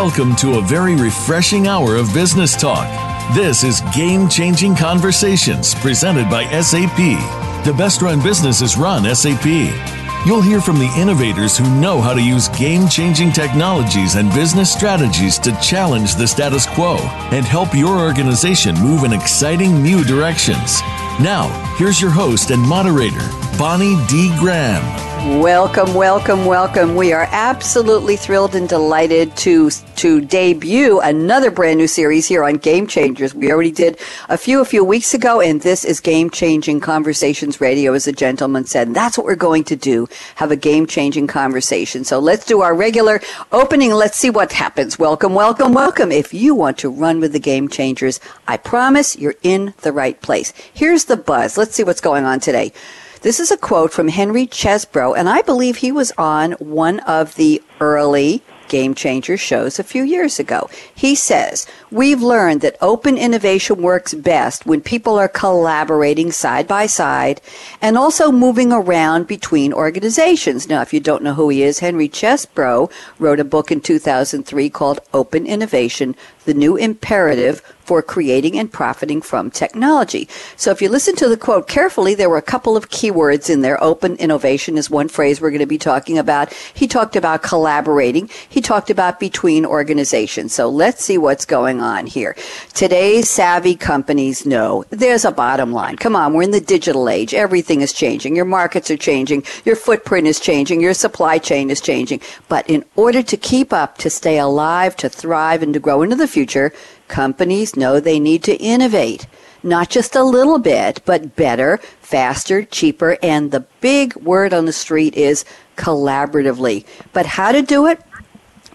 Welcome to a very refreshing hour of business talk. This is Game Changing Conversations presented by SAP. The best run businesses run SAP. You'll hear from the innovators who know how to use game changing technologies and business strategies to challenge the status quo and help your organization move in exciting new directions. Now, here's your host and moderator, Bonnie D. Graham. Welcome, welcome, welcome. We are absolutely thrilled and delighted to to debut another brand new series here on Game Changers. We already did a few a few weeks ago, and this is Game Changing Conversations Radio, as a gentleman said. And that's what we're going to do. Have a game changing conversation. So let's do our regular opening. Let's see what happens. Welcome, welcome, welcome. If you want to run with the Game Changers, I promise you're in the right place. Here's the buzz. Let's see what's going on today. This is a quote from Henry Chesbrough, and I believe he was on one of the early Game Changer shows a few years ago. He says, We've learned that open innovation works best when people are collaborating side by side and also moving around between organizations. Now, if you don't know who he is, Henry Chesbrough wrote a book in 2003 called Open Innovation the new imperative for creating and profiting from technology. So if you listen to the quote carefully, there were a couple of keywords in there. Open innovation is one phrase we're going to be talking about. He talked about collaborating. He talked about between organizations. So let's see what's going on here. Today's savvy companies know there's a bottom line. Come on, we're in the digital age. Everything is changing. Your markets are changing. Your footprint is changing. Your supply chain is changing. But in order to keep up, to stay alive, to thrive, and to grow into the future, companies know they need to innovate. Not just a little bit, but better, faster, cheaper, and the big word on the street is collaboratively. But how to do it?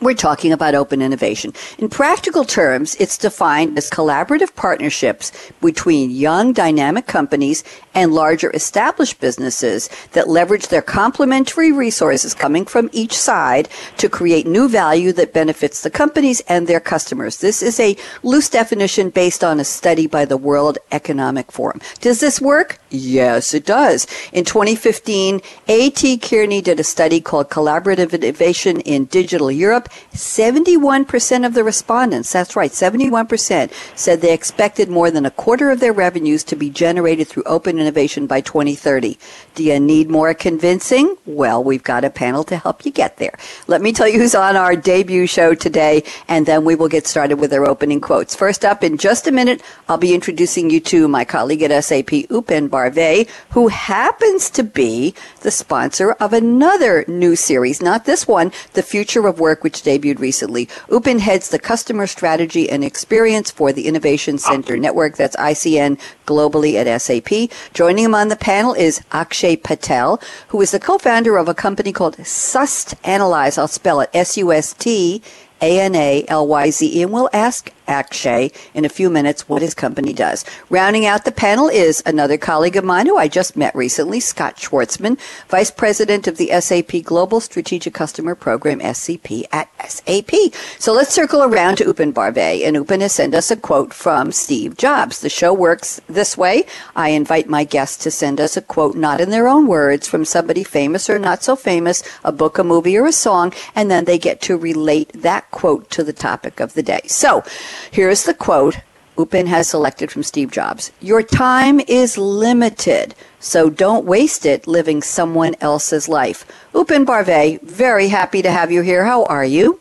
We're talking about open innovation. In practical terms, it's defined as collaborative partnerships between young, dynamic companies and larger established businesses that leverage their complementary resources coming from each side to create new value that benefits the companies and their customers. This is a loose definition based on a study by the World Economic Forum. Does this work? Yes, it does. In 2015, A.T. Kearney did a study called Collaborative Innovation in Digital Europe. 71% of the respondents, that's right, 71% said they expected more than a quarter of their revenues to be generated through open innovation by 2030. Do you need more convincing? Well, we've got a panel to help you get there. Let me tell you who's on our debut show today, and then we will get started with our opening quotes. First up, in just a minute, I'll be introducing you to my colleague at SAP, Upen Barve, who happens to be the sponsor of another new series, not this one, The Future of Work, which debuted recently. Upen heads the customer strategy and experience for the Innovation Center Network, that's ICN globally at SAP. Joining him on the panel is Akshay Patel, who is the co-founder of a company called Sust Analyze. I'll spell it S-U-S-T A-N-A-L-Y-Z-E, and we'll ask Akshay in a few minutes what his company does. Rounding out the panel is another colleague of mine who I just met recently, Scott Schwartzman, Vice President of the SAP Global Strategic Customer Program, SCP, at SAP. So let's circle around to Upen Barve, and Upen has sent us a quote from Steve Jobs. The show works this way. I invite my guests to send us a quote, not in their own words, from somebody famous or not so famous, a book, a movie, or a song, and then they get to relate that quote to the topic of the day. So, Here's the quote Upen has selected from Steve Jobs. Your time is limited, so don't waste it living someone else's life. Upen Barve, very happy to have you here. How are you?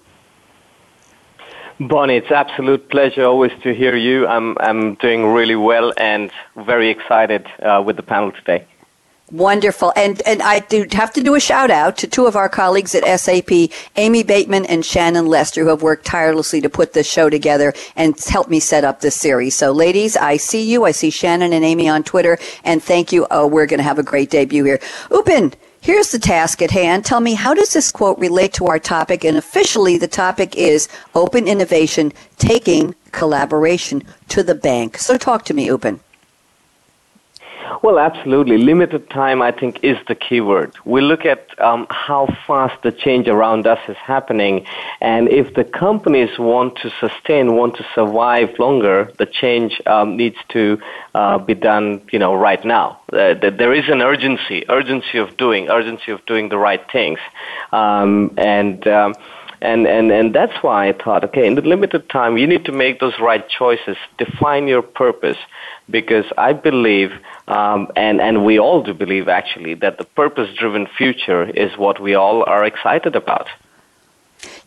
Bonnie, it's absolute pleasure always to hear you. I'm I'm doing really well and very excited uh, with the panel today. Wonderful. And and I do have to do a shout out to two of our colleagues at SAP, Amy Bateman and Shannon Lester, who have worked tirelessly to put this show together and help me set up this series. So ladies, I see you. I see Shannon and Amy on Twitter and thank you. Oh, we're going to have a great debut here. Upen, here's the task at hand. Tell me, how does this quote relate to our topic? And officially, the topic is open innovation, taking collaboration to the bank. So talk to me, Upen. Well, absolutely. Limited time, I think, is the key word. We look at um, how fast the change around us is happening, and if the companies want to sustain, want to survive longer, the change um, needs to uh, be done, you know, right now. Uh, there is an urgency, urgency of doing, urgency of doing the right things, um, and. And, and, and that's why I thought, okay, in the limited time, you need to make those right choices, define your purpose, because I believe, um, and, and we all do believe actually, that the purpose driven future is what we all are excited about.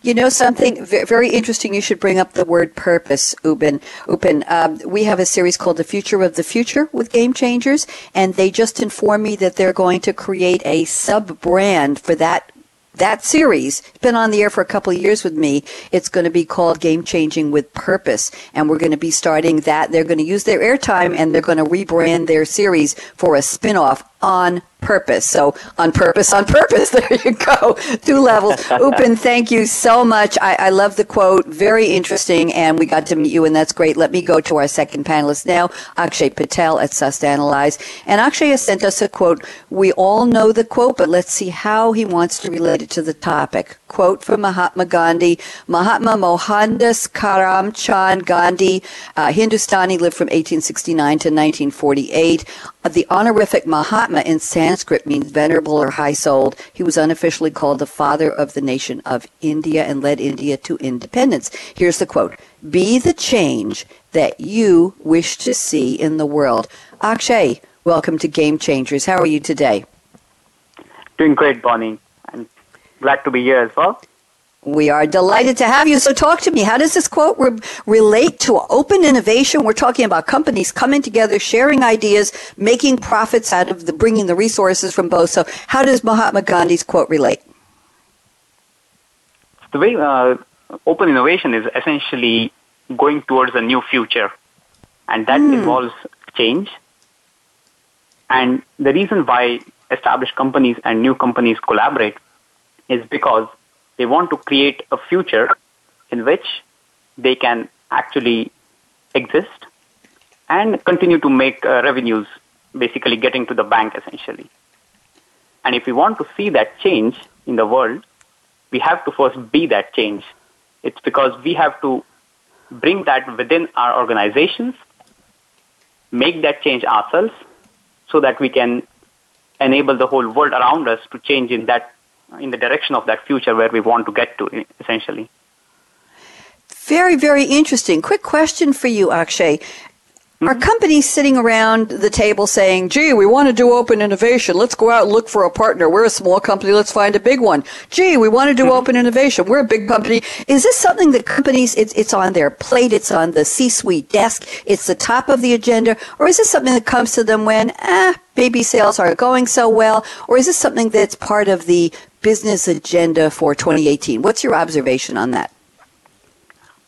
You know something very interesting. You should bring up the word purpose, Upen. Upen, um, we have a series called "The Future of the Future" with Game Changers, and they just informed me that they're going to create a sub brand for that that series has been on the air for a couple of years with me. It's going to be called Game Changing with Purpose, and we're going to be starting that. They're going to use their airtime and they're going to rebrand their series for a spin-off on purpose. So on purpose, on purpose. There you go. Two levels. Upen, thank you so much. I, I, love the quote. Very interesting. And we got to meet you and that's great. Let me go to our second panelist now, Akshay Patel at Sustanalyze. And Akshay has sent us a quote. We all know the quote, but let's see how he wants to relate it to the topic. Quote from Mahatma Gandhi. Mahatma Mohandas Karamchand Gandhi, uh, Hindustani, lived from 1869 to 1948. Uh, the honorific Mahatma in Sanskrit means venerable or high souled. He was unofficially called the father of the nation of India and led India to independence. Here's the quote Be the change that you wish to see in the world. Akshay, welcome to Game Changers. How are you today? Doing great, Bonnie. Glad to be here as well. We are delighted to have you. So, talk to me. How does this quote re- relate to open innovation? We're talking about companies coming together, sharing ideas, making profits out of the bringing the resources from both. So, how does Mahatma Gandhi's quote relate? The way uh, open innovation is essentially going towards a new future, and that mm. involves change. And the reason why established companies and new companies collaborate is because they want to create a future in which they can actually exist and continue to make uh, revenues, basically getting to the bank essentially. And if we want to see that change in the world, we have to first be that change. It's because we have to bring that within our organizations, make that change ourselves, so that we can enable the whole world around us to change in that in the direction of that future where we want to get to, essentially. Very, very interesting. Quick question for you, Akshay. Are mm-hmm. companies sitting around the table saying, gee, we want to do open innovation. Let's go out and look for a partner. We're a small company. Let's find a big one. Gee, we want to do mm-hmm. open innovation. We're a big company. Is this something that companies, it's, it's on their plate, it's on the C-suite desk, it's the top of the agenda, or is this something that comes to them when, ah, baby sales aren't going so well, or is this something that's part of the business agenda for 2018. What's your observation on that?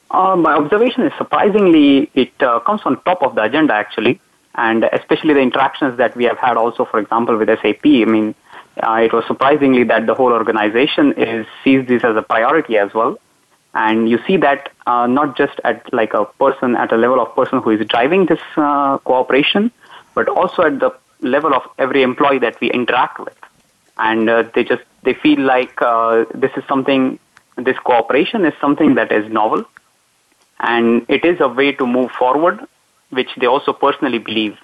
Uh, my observation is surprisingly, it uh, comes on top of the agenda actually, and especially the interactions that we have had also, for example, with SAP. I mean, uh, it was surprisingly that the whole organization is sees this as a priority as well, and you see that uh, not just at like a person at a level of person who is driving this uh, cooperation, but also at the level of every employee that we interact with and uh, they just they feel like uh, this is something this cooperation is something that is novel and it is a way to move forward which they also personally believe.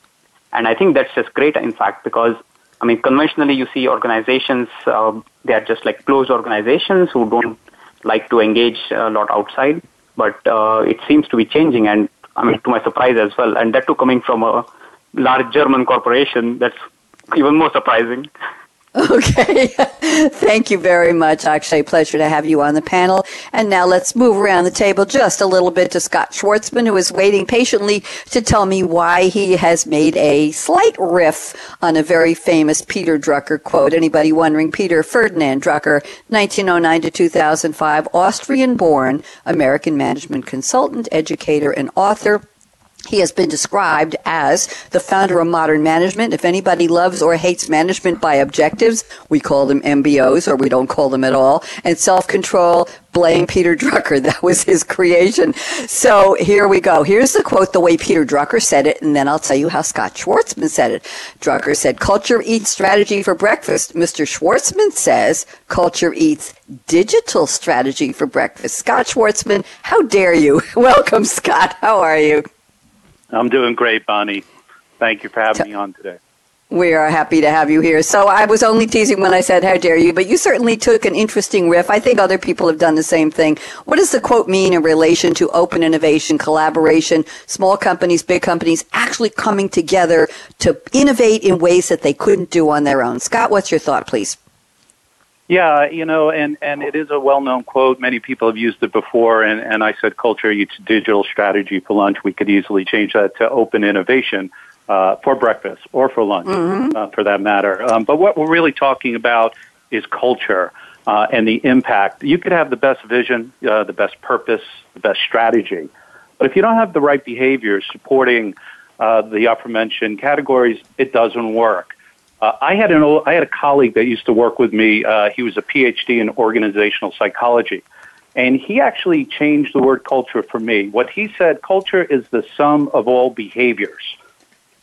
And i think that's just great in fact because i mean conventionally you see organizations uh, they are just like closed organizations who don't like to engage a lot outside but uh, it seems to be changing and i mean to my surprise as well. And that too coming from a large german corporation that's even more surprising Okay. Thank you very much, Akshay. Pleasure to have you on the panel. And now let's move around the table just a little bit to Scott Schwartzman, who is waiting patiently to tell me why he has made a slight riff on a very famous Peter Drucker quote. Anybody wondering? Peter Ferdinand Drucker, 1909 to 2005, Austrian born, American management consultant, educator, and author. He has been described as the founder of modern management. If anybody loves or hates management by objectives, we call them MBOs or we don't call them at all. And self-control, blame Peter Drucker. That was his creation. So here we go. Here's the quote the way Peter Drucker said it, and then I'll tell you how Scott Schwartzman said it. Drucker said, culture eats strategy for breakfast. Mr. Schwartzman says, culture eats digital strategy for breakfast. Scott Schwartzman, how dare you? Welcome, Scott. How are you? I'm doing great, Bonnie. Thank you for having me on today. We are happy to have you here. So I was only teasing when I said, How dare you? But you certainly took an interesting riff. I think other people have done the same thing. What does the quote mean in relation to open innovation, collaboration, small companies, big companies actually coming together to innovate in ways that they couldn't do on their own? Scott, what's your thought, please? Yeah, you know, and, and it is a well known quote. Many people have used it before, and, and I said culture eats digital strategy for lunch. We could easily change that to open innovation uh, for breakfast or for lunch, mm-hmm. uh, for that matter. Um, but what we're really talking about is culture uh, and the impact. You could have the best vision, uh, the best purpose, the best strategy, but if you don't have the right behaviors supporting uh, the aforementioned categories, it doesn't work. Uh, I had an old, I had a colleague that used to work with me. he was a PhD in organizational psychology. And he actually changed the word culture for me. What he said, culture is the sum of all behaviors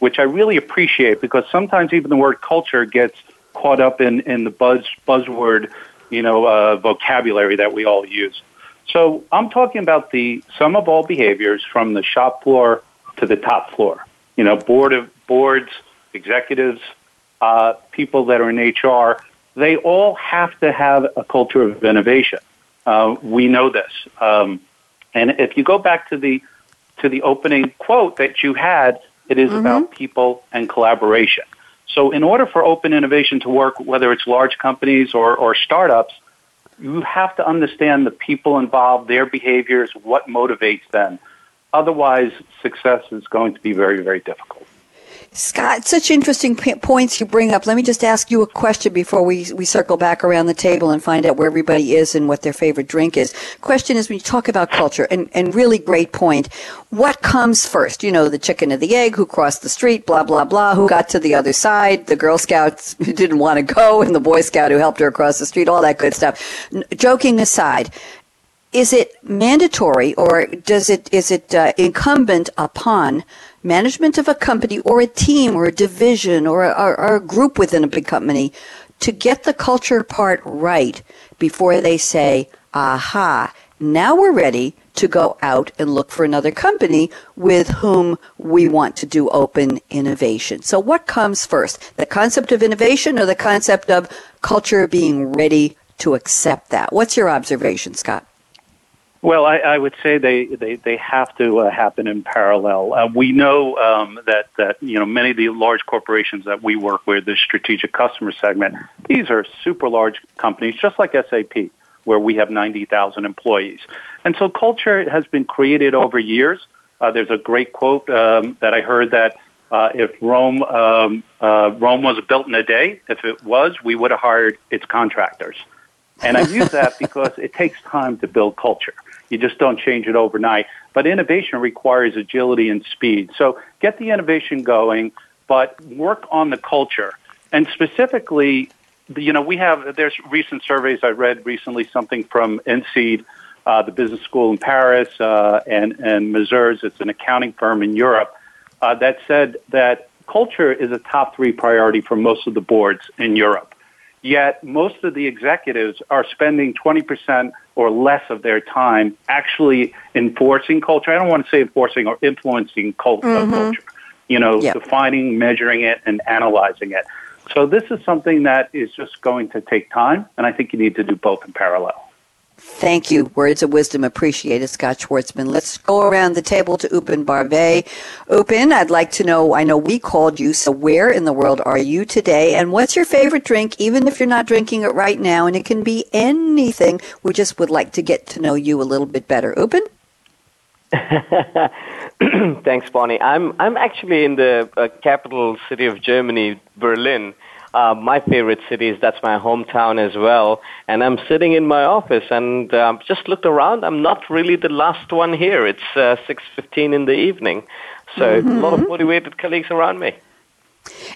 which I really appreciate because sometimes even the word culture gets caught up in, in the buzz buzzword, you know, uh, vocabulary that we all use. So I'm talking about the sum of all behaviors from the shop floor to the top floor. You know, board of boards, executives, uh, people that are in HR, they all have to have a culture of innovation. Uh, we know this, um, and if you go back to the to the opening quote that you had, it is mm-hmm. about people and collaboration. So, in order for open innovation to work, whether it's large companies or, or startups, you have to understand the people involved, their behaviors, what motivates them. Otherwise, success is going to be very, very difficult. Scott, such interesting points you bring up. Let me just ask you a question before we, we circle back around the table and find out where everybody is and what their favorite drink is. Question is when you talk about culture, and, and really great point, what comes first? You know, the chicken or the egg, who crossed the street, blah, blah, blah, who got to the other side, the Girl Scouts who didn't want to go, and the Boy Scout who helped her across the street, all that good stuff. Joking aside, is it mandatory or does it is it uh, incumbent upon management of a company or a team or a division or a, or a group within a big company to get the culture part right before they say, aha, now we're ready to go out and look for another company with whom we want to do open innovation. So what comes first? The concept of innovation or the concept of culture being ready to accept that? What's your observation, Scott? Well, I, I would say they, they, they have to uh, happen in parallel. Uh, we know um, that, that you know many of the large corporations that we work with, the strategic customer segment, these are super large companies, just like SAP, where we have 90,000 employees. And so culture has been created over years. Uh, there's a great quote um, that I heard that uh, if Rome um, uh, Rome was built in a day, if it was, we would have hired its contractors. And I use that because it takes time to build culture. You just don't change it overnight. But innovation requires agility and speed. So get the innovation going, but work on the culture. And specifically, you know, we have, there's recent surveys I read recently, something from INSEAD, uh, the business school in Paris, uh, and, and Mazars, it's an accounting firm in Europe, uh, that said that culture is a top three priority for most of the boards in Europe. Yet most of the executives are spending 20% or less of their time actually enforcing culture. I don't want to say enforcing or influencing cult- mm-hmm. culture. You know, yep. defining, measuring it, and analyzing it. So this is something that is just going to take time, and I think you need to do both in parallel. Thank you. Words of wisdom appreciated, Scott Schwartzman. Let's go around the table to Upen Barve. Upen, I'd like to know, I know we called you, so where in the world are you today? And what's your favorite drink, even if you're not drinking it right now? And it can be anything. We just would like to get to know you a little bit better. Upen? Thanks, Bonnie. I'm, I'm actually in the uh, capital city of Germany, Berlin uh, my favorite cities. That's my hometown as well. And I'm sitting in my office and uh, just looked around. I'm not really the last one here. It's uh, 6.15 in the evening. So mm-hmm. a lot of motivated colleagues around me.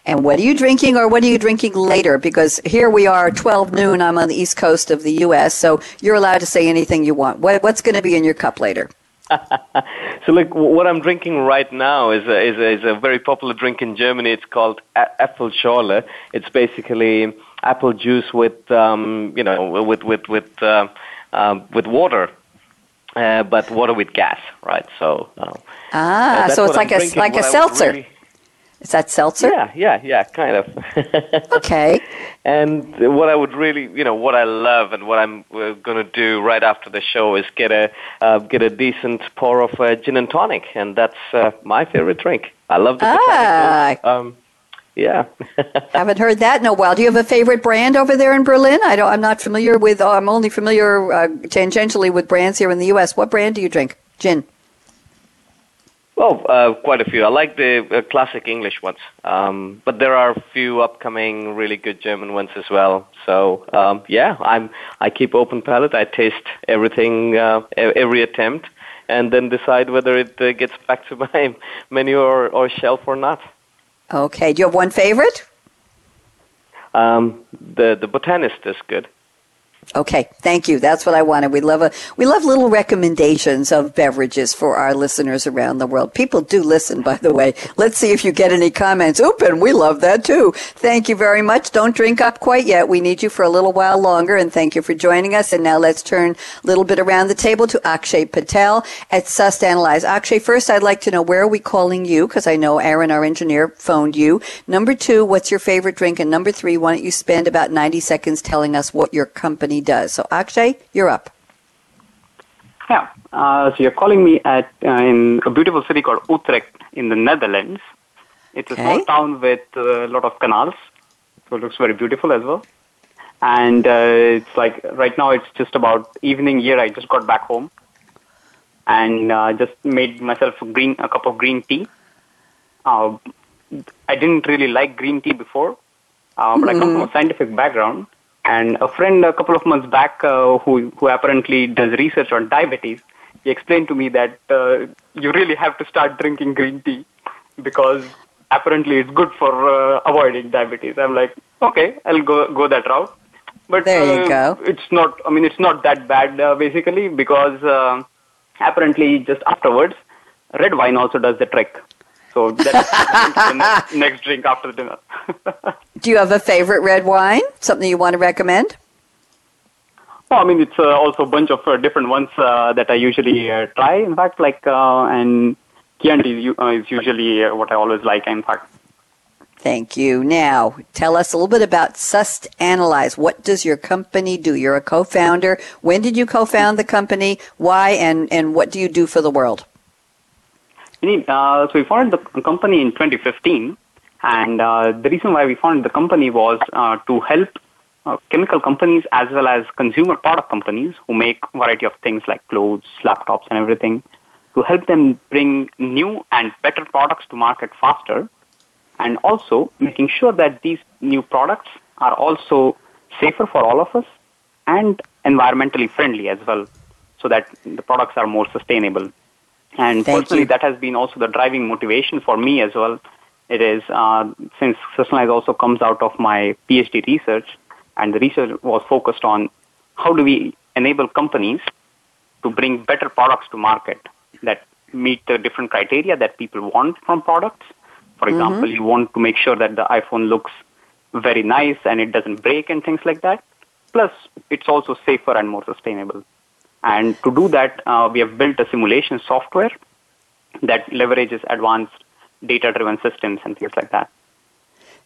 And what are you drinking or what are you drinking later? Because here we are, 12 noon. I'm on the east coast of the U.S., so you're allowed to say anything you want. What, what's going to be in your cup later? So look, what I'm drinking right now is a, is a, is a very popular drink in Germany. It's called Apfelschorle. It's basically apple juice with um, you know with with with uh, uh, with water. Uh, but water with gas, right? So uh, ah, so it's like I'm a like a seltzer. Really, Is that seltzer? Yeah, yeah, yeah, kind of. okay. And what I would really, you know, what I love and what I'm uh, going to do right after the show is get a uh, get a decent pour of uh, gin and tonic, and that's uh, my favorite drink. I love the ah. Um, yeah. Haven't heard that in a while. Do you have a favorite brand over there in Berlin? I don't. I'm not familiar with. Uh, I'm only familiar uh, tangentially with brands here in the U.S. What brand do you drink? Gin. Well, uh, quite a few. I like the uh, classic English ones, um, but there are a few upcoming really good German ones as well. So um, yeah, I'm I keep open palate. I taste everything, uh, every attempt, and then decide whether it uh, gets back to my menu or, or shelf or not. Okay. Do you have one favorite? Um, the the botanist is good. Okay, thank you. That's what I wanted. We love a we love little recommendations of beverages for our listeners around the world. People do listen, by the way. Let's see if you get any comments. Upen, we love that too. Thank you very much. Don't drink up quite yet. We need you for a little while longer, and thank you for joining us. And now let's turn a little bit around the table to Akshay Patel at Sust Analyze. Akshay, first, I'd like to know where are we calling you because I know Aaron, our engineer, phoned you. Number two, what's your favorite drink? And number three, why don't you spend about ninety seconds telling us what your company does. So Akshay, you're up. Yeah. Uh, so you're calling me at uh, in a beautiful city called Utrecht in the Netherlands. It's a okay. small town with a lot of canals, so it looks very beautiful as well. And uh, it's like right now it's just about evening here. I just got back home and uh, just made myself a green a cup of green tea. Uh, I didn't really like green tea before, uh, but mm-hmm. I come from a scientific background, and a friend a couple of months back uh, who, who apparently does research on diabetes, he explained to me that uh, you really have to start drinking green tea because apparently it's good for uh, avoiding diabetes. I'm like, okay, I'll go, go that route. But there you uh, go. it's not, I mean, it's not that bad uh, basically because uh, apparently just afterwards, red wine also does the trick. So that's the next drink after dinner. Do you have a favorite red wine? Something you want to recommend? Oh, I mean, it's uh, also a bunch of uh, different ones uh, that I usually uh, try. In fact, like uh, and Chianti is, uh, is usually what I always like. In fact. Thank you. Now, tell us a little bit about Sust Analyze. What does your company do? You're a co-founder. When did you co-found the company? Why? And and what do you do for the world? Uh, so we founded the company in 2015, and uh, the reason why we founded the company was uh, to help uh, chemical companies as well as consumer product companies who make a variety of things like clothes, laptops, and everything, to help them bring new and better products to market faster, and also making sure that these new products are also safer for all of us and environmentally friendly as well, so that the products are more sustainable. And Thank personally, you. that has been also the driving motivation for me as well. It is uh, since Personalize also comes out of my PhD research, and the research was focused on how do we enable companies to bring better products to market that meet the different criteria that people want from products. For mm-hmm. example, mm-hmm. you want to make sure that the iPhone looks very nice and it doesn't break and things like that. Plus, it's also safer and more sustainable. And to do that, uh, we have built a simulation software that leverages advanced data-driven systems and things like that.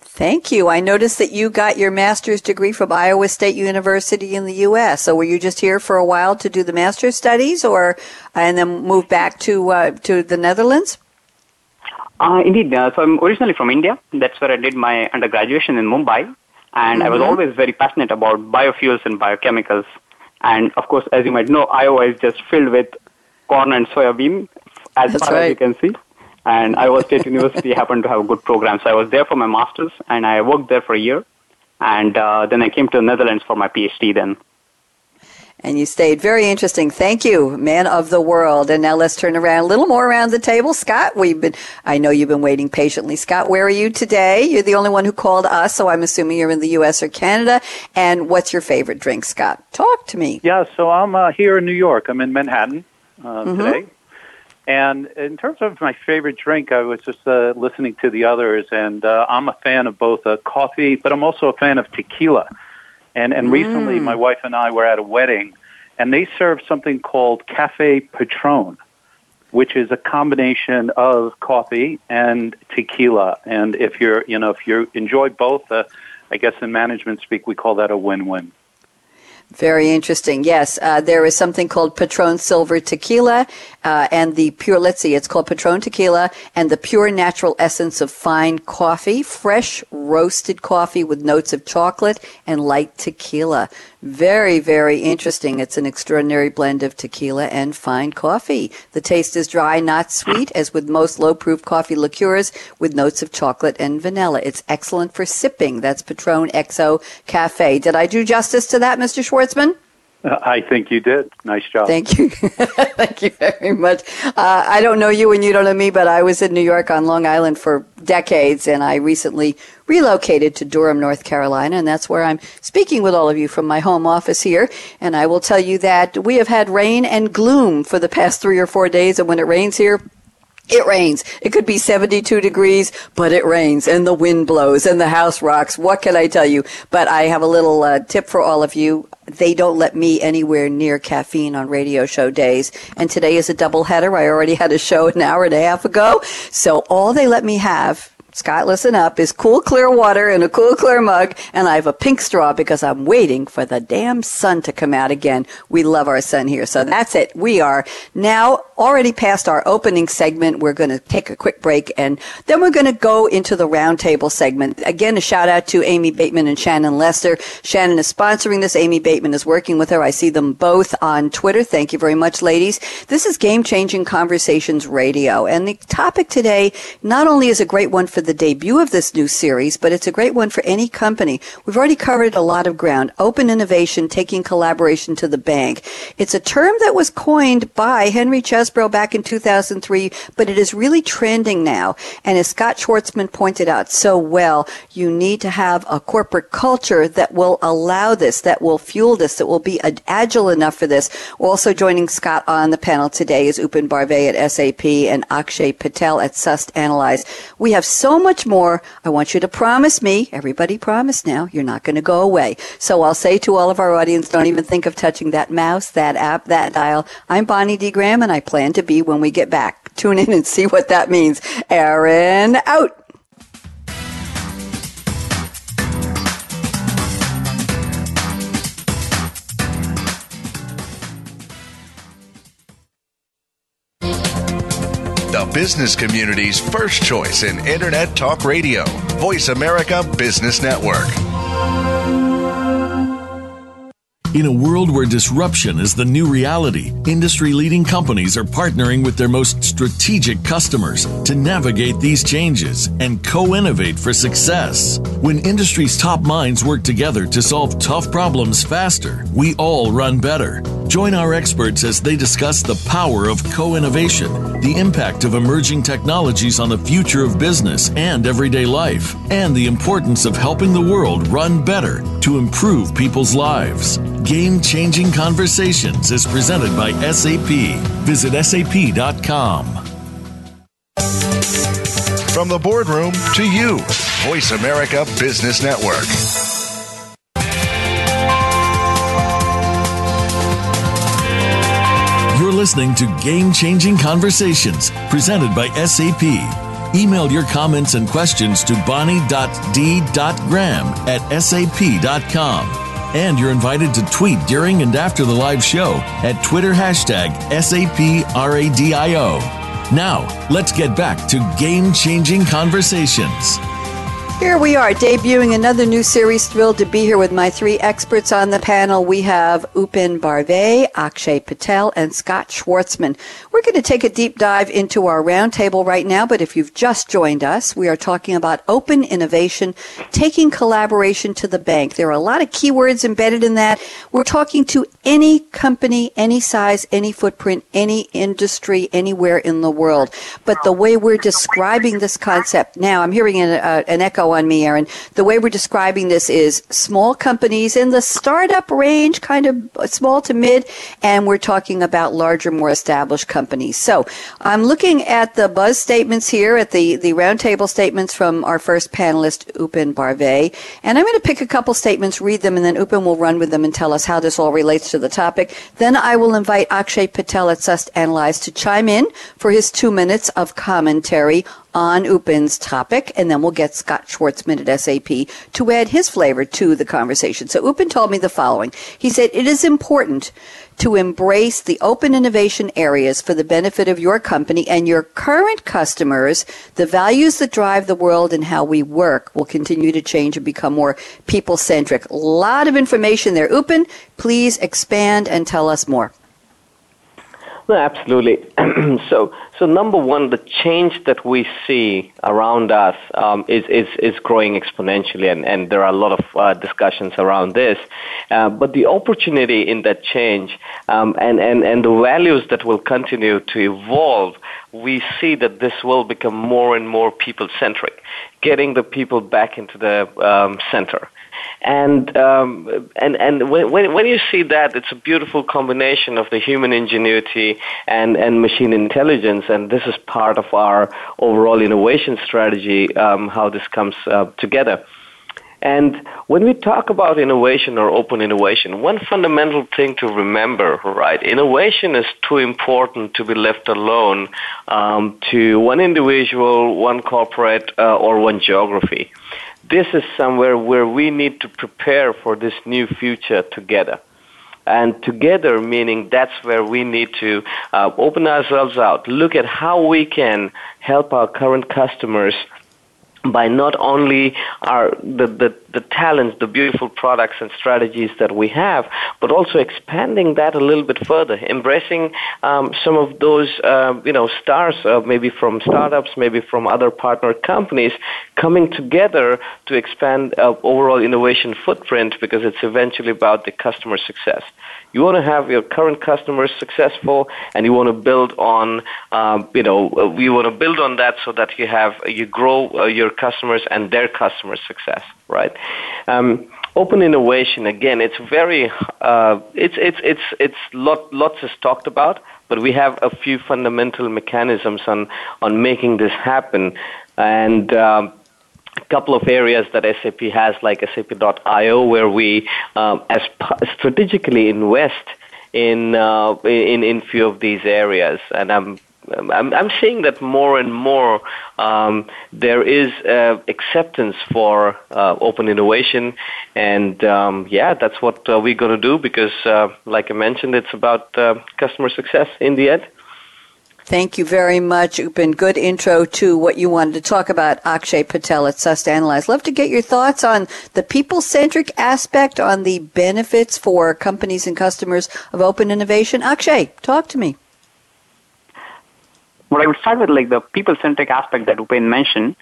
Thank you. I noticed that you got your master's degree from Iowa State University in the U.S. So were you just here for a while to do the master's studies, or and then move back to uh, to the Netherlands? Uh, indeed. Uh, so I'm originally from India. That's where I did my undergraduate in Mumbai, and mm-hmm. I was mm-hmm. always very passionate about biofuels and biochemicals. And of course, as you might know, Iowa is just filled with corn and soybean, as That's far right. as you can see. And Iowa State University happened to have a good program. So I was there for my master's, and I worked there for a year. And uh, then I came to the Netherlands for my PhD then and you stayed very interesting. Thank you, man of the world. And now let's turn around a little more around the table. Scott, we've been, I know you've been waiting patiently. Scott, where are you today? You're the only one who called us, so I'm assuming you're in the U.S. or Canada. And what's your favorite drink, Scott? Talk to me. Yeah, so I'm uh, here in New York. I'm in Manhattan uh, mm-hmm. today. And in terms of my favorite drink, I was just uh, listening to the others, and uh, I'm a fan of both uh, coffee, but I'm also a fan of tequila. And and mm. recently, my wife and I were at a wedding, and they served something called Cafe Patron. which is a combination of coffee and tequila. And if you're, you know, if you enjoy both, uh, I guess in management speak, we call that a win-win. Very interesting. Yes, uh, there is something called Patron Silver Tequila, uh, and the pure. Let's see, it's called Patron Tequila, and the pure natural essence of fine coffee, fresh roasted coffee with notes of chocolate and light tequila. Very, very interesting. It's an extraordinary blend of tequila and fine coffee. The taste is dry, not sweet, as with most low-proof coffee liqueurs, with notes of chocolate and vanilla. It's excellent for sipping. That's Patron XO Cafe. Did I do justice to that, Mr. Schwartzman? I think you did. Nice job. Thank you. Thank you very much. Uh, I don't know you and you don't know me, but I was in New York on Long Island for decades, and I recently relocated to Durham, North Carolina, and that's where I'm speaking with all of you from my home office here. And I will tell you that we have had rain and gloom for the past three or four days, and when it rains here, it rains. It could be 72 degrees, but it rains and the wind blows and the house rocks. What can I tell you? But I have a little uh, tip for all of you. They don't let me anywhere near caffeine on radio show days. And today is a double header. I already had a show an hour and a half ago. So all they let me have Scott, listen up, is cool, clear water in a cool, clear mug, and I have a pink straw because I'm waiting for the damn sun to come out again. We love our sun here. So that's it. We are now already past our opening segment. We're going to take a quick break and then we're going to go into the roundtable segment. Again, a shout out to Amy Bateman and Shannon Lester. Shannon is sponsoring this. Amy Bateman is working with her. I see them both on Twitter. Thank you very much, ladies. This is Game Changing Conversations Radio. And the topic today not only is a great one for the debut of this new series, but it's a great one for any company. We've already covered a lot of ground. Open innovation, taking collaboration to the bank. It's a term that was coined by Henry Chesbrough back in 2003, but it is really trending now. And as Scott Schwartzman pointed out so well, you need to have a corporate culture that will allow this, that will fuel this, that will be agile enough for this. Also joining Scott on the panel today is Upen Barve at SAP and Akshay Patel at Sust Analyze. We have so much more. I want you to promise me, everybody promise now, you're not going to go away. So I'll say to all of our audience, don't even think of touching that mouse, that app, that dial. I'm Bonnie D. Graham and I plan to be when we get back. Tune in and see what that means. Aaron out. The business community's first choice in Internet Talk Radio, Voice America Business Network. In a world where disruption is the new reality, industry leading companies are partnering with their most strategic customers to navigate these changes and co innovate for success. When industry's top minds work together to solve tough problems faster, we all run better. Join our experts as they discuss the power of co innovation, the impact of emerging technologies on the future of business and everyday life, and the importance of helping the world run better to improve people's lives. Game Changing Conversations is presented by SAP. Visit sap.com. From the boardroom to you, Voice America Business Network. Listening to Game Changing Conversations presented by SAP. Email your comments and questions to bonnie.d.graham at sap.com. And you're invited to tweet during and after the live show at Twitter hashtag SAPRADIO. Now, let's get back to game changing conversations. Here we are, debuting another new series. Thrilled to be here with my three experts on the panel. We have Upen Barve, Akshay Patel, and Scott Schwartzman. We're going to take a deep dive into our roundtable right now, but if you've just joined us, we are talking about open innovation, taking collaboration to the bank. There are a lot of keywords embedded in that. We're talking to any company, any size, any footprint, any industry, anywhere in the world. But the way we're describing this concept now, I'm hearing an, uh, an echo on me, Aaron. The way we're describing this is small companies in the startup range, kind of small to mid, and we're talking about larger, more established companies. So I'm looking at the buzz statements here, at the, the roundtable statements from our first panelist, Upen Barve, and I'm going to pick a couple statements, read them, and then Upen will run with them and tell us how this all relates to the topic. Then I will invite Akshay Patel at Sust Analyze to chime in for his two minutes of commentary on Upen's topic, and then we'll get Scott Schwartzman at SAP to add his flavor to the conversation. So Upen told me the following. He said, it is important to embrace the open innovation areas for the benefit of your company and your current customers. The values that drive the world and how we work will continue to change and become more people centric. A lot of information there. Upin, please expand and tell us more. No, absolutely. so, so number one, the change that we see around us um, is, is is growing exponentially, and, and there are a lot of uh, discussions around this. Uh, but the opportunity in that change um, and, and and the values that will continue to evolve, we see that this will become more and more people centric, getting the people back into the um, center and um, and and when when you see that, it's a beautiful combination of the human ingenuity and and machine intelligence, and this is part of our overall innovation strategy. Um, how this comes uh, together. And when we talk about innovation or open innovation, one fundamental thing to remember, right? Innovation is too important to be left alone um, to one individual, one corporate, uh, or one geography this is somewhere where we need to prepare for this new future together. And together, meaning that's where we need to uh, open ourselves out, look at how we can help our current customers by not only our the, the, the talents, the beautiful products and strategies that we have, but also expanding that a little bit further, embracing um, some of those uh, you know stars, uh, maybe from startups, maybe from other partner companies, coming together to expand uh, overall innovation footprint because it's eventually about the customer success. You want to have your current customers successful, and you want to build on, um, you know, you want to build on that so that you have you grow uh, your customers and their customers' success, right? Um, open innovation again, it's very, uh, it's it's it's it's lot lots is talked about, but we have a few fundamental mechanisms on on making this happen, and. Um, a couple of areas that SAP has, like SAP.io, where we um, as strategically invest in uh, in in few of these areas, and I'm I'm, I'm seeing that more and more um, there is uh, acceptance for uh, open innovation, and um, yeah, that's what uh, we're going to do because, uh, like I mentioned, it's about uh, customer success in the end. Thank you very much, Upen. Good intro to what you wanted to talk about, Akshay Patel at Sust Analyze. Love to get your thoughts on the people-centric aspect, on the benefits for companies and customers of open innovation. Akshay, talk to me. What I would start with, like the people-centric aspect that Upen mentioned,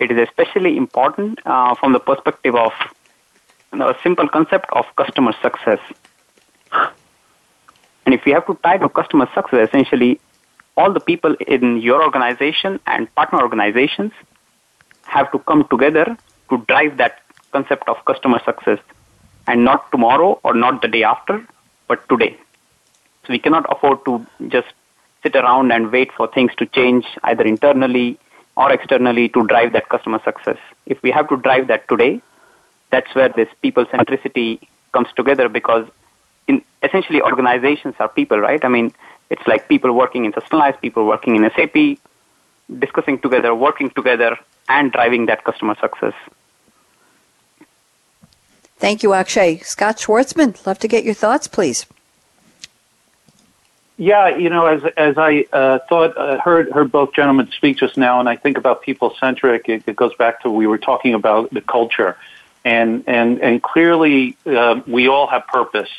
it is especially important uh, from the perspective of you know, a simple concept of customer success. And if we have to tie to customer success, essentially all the people in your organization and partner organizations have to come together to drive that concept of customer success and not tomorrow or not the day after, but today. So we cannot afford to just sit around and wait for things to change either internally or externally to drive that customer success. If we have to drive that today, that's where this people centricity comes together because in essentially organizations are people, right? I mean, it's like people working in Sust Analyze, people working in SAP, discussing together, working together, and driving that customer success. Thank you, Akshay. Scott Schwartzman, love to get your thoughts, please. Yeah, you know, as as I uh, thought, uh, heard heard both gentlemen speak just now, and I think about people centric. It, it, goes back to we were talking about the culture, and and and clearly uh, we all have purpose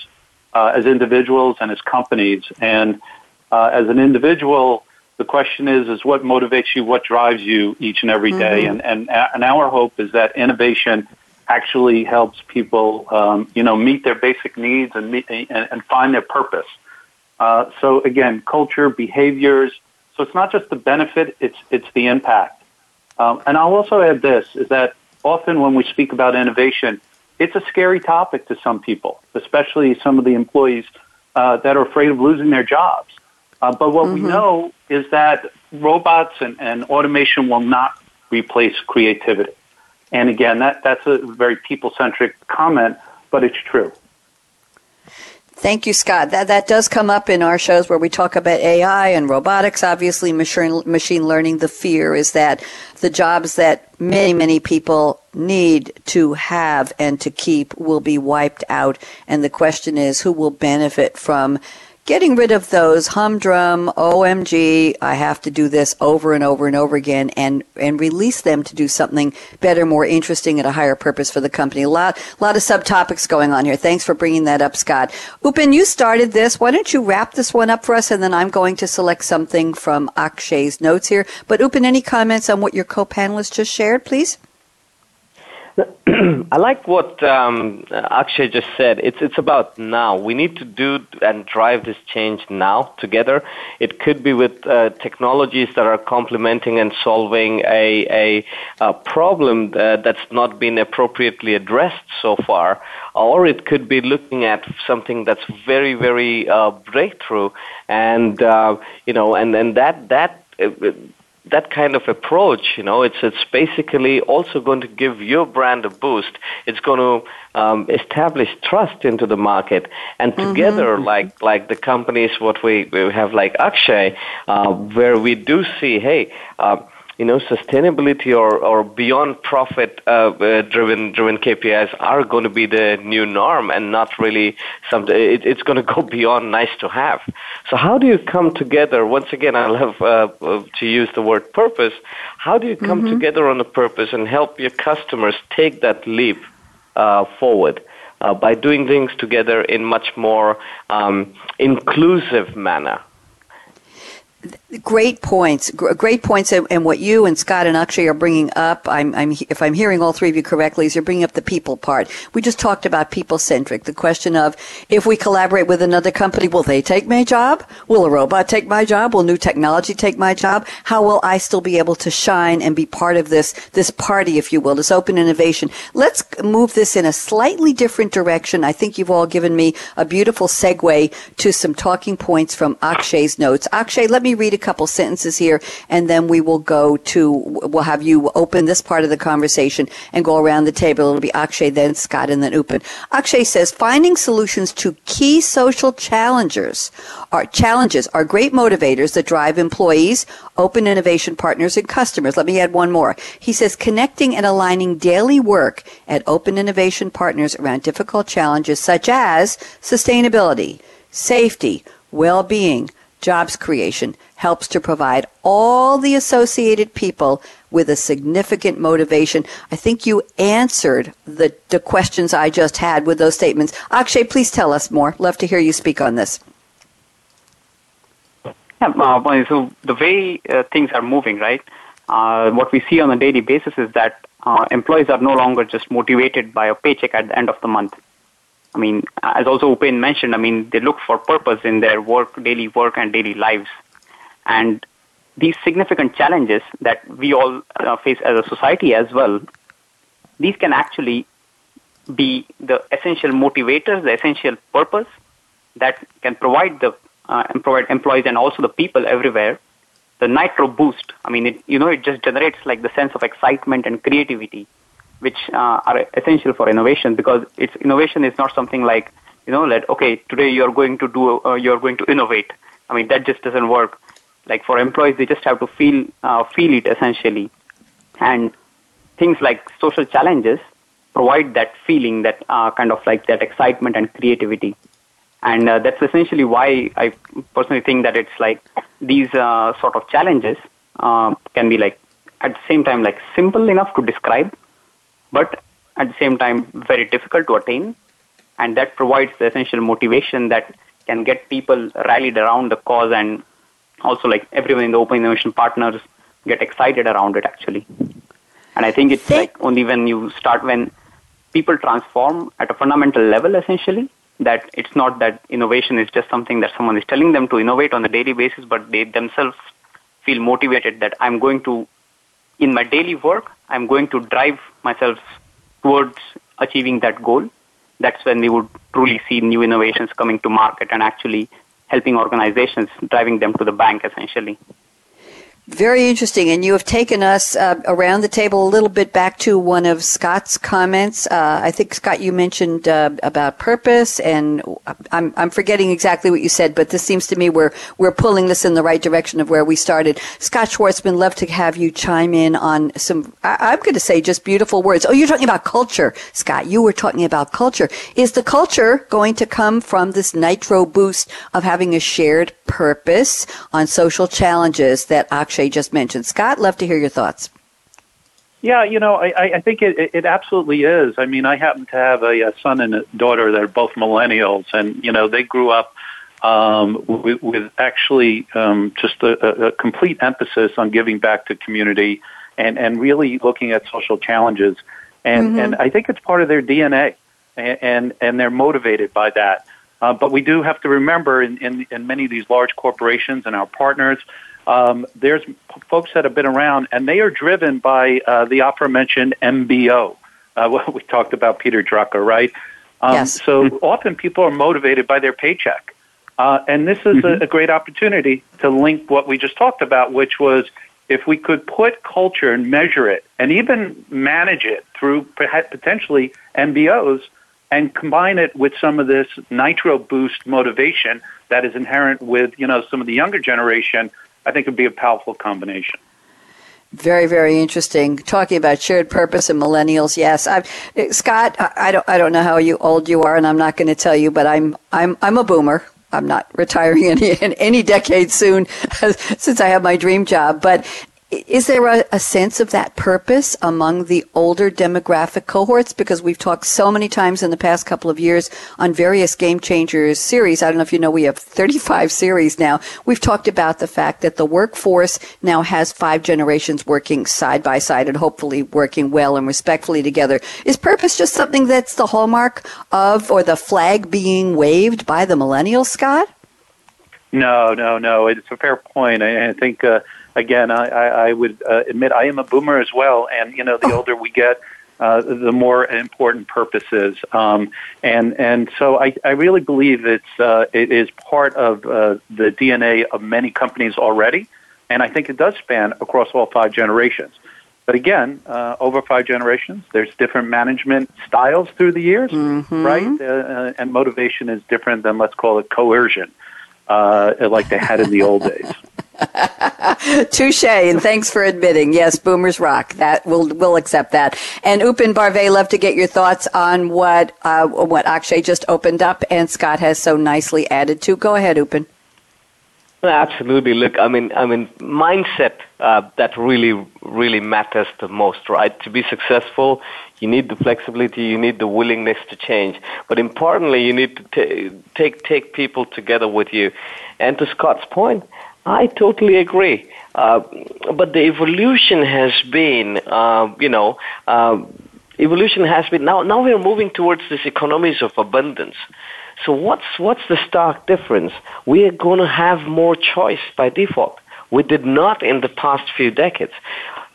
uh, as individuals and as companies, and uh, as an individual, the question is, is what motivates you, what drives you each and every day? Mm-hmm. And, and, and our hope is that innovation actually helps people, um, you know, meet their basic needs and, meet, and, and find their purpose. Uh, so again, culture, behaviors. So it's not just the benefit; it's it's the impact. Um, and I'll also add this: is that often when we speak about innovation, it's a scary topic to some people, especially some of the employees uh, that are afraid of losing their jobs. Uh, but what mm-hmm. we know is that robots and, and automation will not replace creativity. And again, that, that's a very people centric comment, but it's true. Thank you, Scott. That that does come up in our shows where we talk about AI and robotics. Obviously, machine machine learning. The fear is that the jobs that many many people need to have and to keep will be wiped out, and the question is who will benefit from getting rid of those humdrum omg i have to do this over and over and over again and and release them to do something better more interesting and a higher purpose for the company. A lot lot of subtopics going on here. Thanks for bringing that up scott. Upen you started this. Why don't you wrap this one up for us and then i'm going to select something from akshay's notes here. But Upen any comments on what your co-panelists just shared please I like what um, Akshay just said. It's it's about now. We need to do and drive this change now together. It could be with uh, technologies that are complementing and solving a a, a problem that, that's not been appropriately addressed so far, or it could be looking at something that's very very uh, breakthrough, and uh, you know, and and that that uh, that kind of approach, you know, it's it's basically also going to give your brand a boost. It's going to um, establish trust into the market, and mm-hmm. together, mm-hmm. like like the companies, what we, we have like Akshay, uh, where we do see, hey. Uh, you know, sustainability or, or beyond profit uh, uh, driven driven KPIs are going to be the new norm and not really something. It, it's going to go beyond nice to have. So how do you come together? Once again, I love uh, uh, to use the word purpose. How do you come mm-hmm. together on a purpose and help your customers take that leap uh, forward? Uh, by doing things together in much more um, inclusive manner. Great points. Great points. And what you and Scott and Akshay are bringing up, I'm, I'm, if I'm hearing all three of you correctly, is you're bringing up the people part. We just talked about people centric. The question of if we collaborate with another company, will they take my job? Will a robot take my job? Will new technology take my job? How will I still be able to shine and be part of this, this party, if you will, this open innovation? Let's move this in a slightly different direction. I think you've all given me a beautiful segue to some talking points from Akshay's notes. Akshay, let me read a couple sentences here and then we will go to, we'll have you open this part of the conversation and go around the table. It'll be Akshay, then Scott, and then Upen. Akshay says, finding solutions to key social challenges are challenges are great motivators that drive employees, open innovation partners, and customers. Let me add one more. He says connecting and aligning daily work at open innovation partners around difficult challenges such as sustainability, safety, well-being, jobs creation helps to provide all the associated people with a significant motivation. I think you answered the, the questions I just had with those statements. Akshay, please tell us more. Love to hear you speak on this. Yeah, uh, so the way uh, things are moving, right? Uh, what we see on a daily basis is that uh, employees are no longer just motivated by a paycheck at the end of the month. I mean, as also Upen mentioned, I mean, they look for purpose in their work, daily work and daily lives. And these significant challenges that we all uh, face as a society as well, these can actually be the essential motivators, the essential purpose that can provide the uh, provide employees and also the people everywhere the nitro boost. I mean, it, you know, it just generates like the sense of excitement and creativity which uh, are essential for innovation because it's innovation is not something like you know like okay today you're going to do uh, you're going to innovate. I mean that just doesn't work. Like for employees they just have to feel uh, feel it essentially. And things like social challenges provide that feeling that uh, kind of like that excitement and creativity. And uh, that's essentially why i personally think that it's like these uh, sort of challenges uh, can be like at the same time like simple enough to describe but at the same time very difficult to attain. And that provides the essential motivation that can get people rallied around the cause and also like everyone in the open innovation partners get excited around it actually. And I think it's like only when you start when people transform at a fundamental level essentially that it's not that innovation is just something that someone is telling them to innovate on a daily basis, but they themselves feel motivated that I'm going to, in my daily work, I'm going to drive myself towards achieving that goal, that's when we would truly see new innovations coming to market and actually helping organizations driving them to the bank essentially. Very interesting. And you have taken us uh, around the table a little bit back to one of Scott's comments. Uh, I think, Scott, you mentioned uh, about purpose, and I'm, I'm forgetting exactly what you said, but this seems to me we're, we're pulling this in the right direction of where we started. Scott Schwartzman, love to have you chime in on some, I, I'm going to say just beautiful words. Oh, you're talking about culture, Scott. You were talking about culture. Is the culture going to come from this nitro boost of having a shared purpose on social challenges that Akshay just mentioned. Scott, love to hear your thoughts. Yeah, you know, I, I think it, it absolutely is. I mean, I happen to have a, a son and a daughter that are both millennials, and you know, they grew up um, with, with actually um, just a, a complete emphasis on giving back to community and and really looking at social challenges, and mm-hmm. and I think it's part of their DNA, and and, and they're motivated by that. Uh, but we do have to remember in, in, in many of these large corporations and our partners, um, there's folks that have been around, and they are driven by uh, the aforementioned MBO. Uh, we talked about Peter Drucker, right? Um, yes. So often people are motivated by their paycheck. Uh, and this is mm-hmm. a, a great opportunity to link what we just talked about, which was if we could put culture and measure it and even manage it through potentially MBOs and combine it with some of this nitro boost motivation that is inherent with, you know, some of the younger generation I think it would be a powerful combination. Very, very interesting. Talking about shared purpose and millennials. Yes, eh, i Scott. I don't. I don't know how you old you are, and I'm not going to tell you. But I'm. I'm. I'm a boomer. I'm not retiring any in any decade soon, since I have my dream job. But is there a, a, sense of that purpose among the older demographic cohorts? Because we've talked so many times in the past couple of years on various Game Changers series. I don't know if you know, we have 35 series now. We've talked about the fact that the workforce now has five generations working side by side and hopefully working well and respectfully together. Is purpose just something that's the hallmark of or the flag being waved by the millennials, Scott? No, no, no. It's a fair point. I, I think. Uh, again, I, I would uh, admit I am a boomer as well, and you know, the oh. older we get, uh, the more important purpose is. Um, and and so I, I really believe it's uh, it is part of uh, the DNA of many companies already, and I think it does span across all five generations. But again, uh, over five generations, there's different management styles through the years, mm-hmm. right? Uh, uh, and motivation is different than let's call it coercion, uh, like they had in the old days. Touche, and thanks for admitting. Yes, boomers rock. That we'll we'll accept that. And Upen Barve, love to get your thoughts on what uh, what Akshay just opened up, and Scott has so nicely added to. Go ahead, Upen. Absolutely. Look, I mean, I mean, mindset uh, that really, really matters the most, right? To be successful, you need the flexibility, you need the willingness to change, but importantly, you need to t- take take people together with you. And to Scott's point, I totally agree. Uh, but the evolution has been, uh, you know, uh, evolution has been now. Now we are moving towards this economies of abundance. So what's what's the stark difference? We are going to have more choice by default. We did not in the past few decades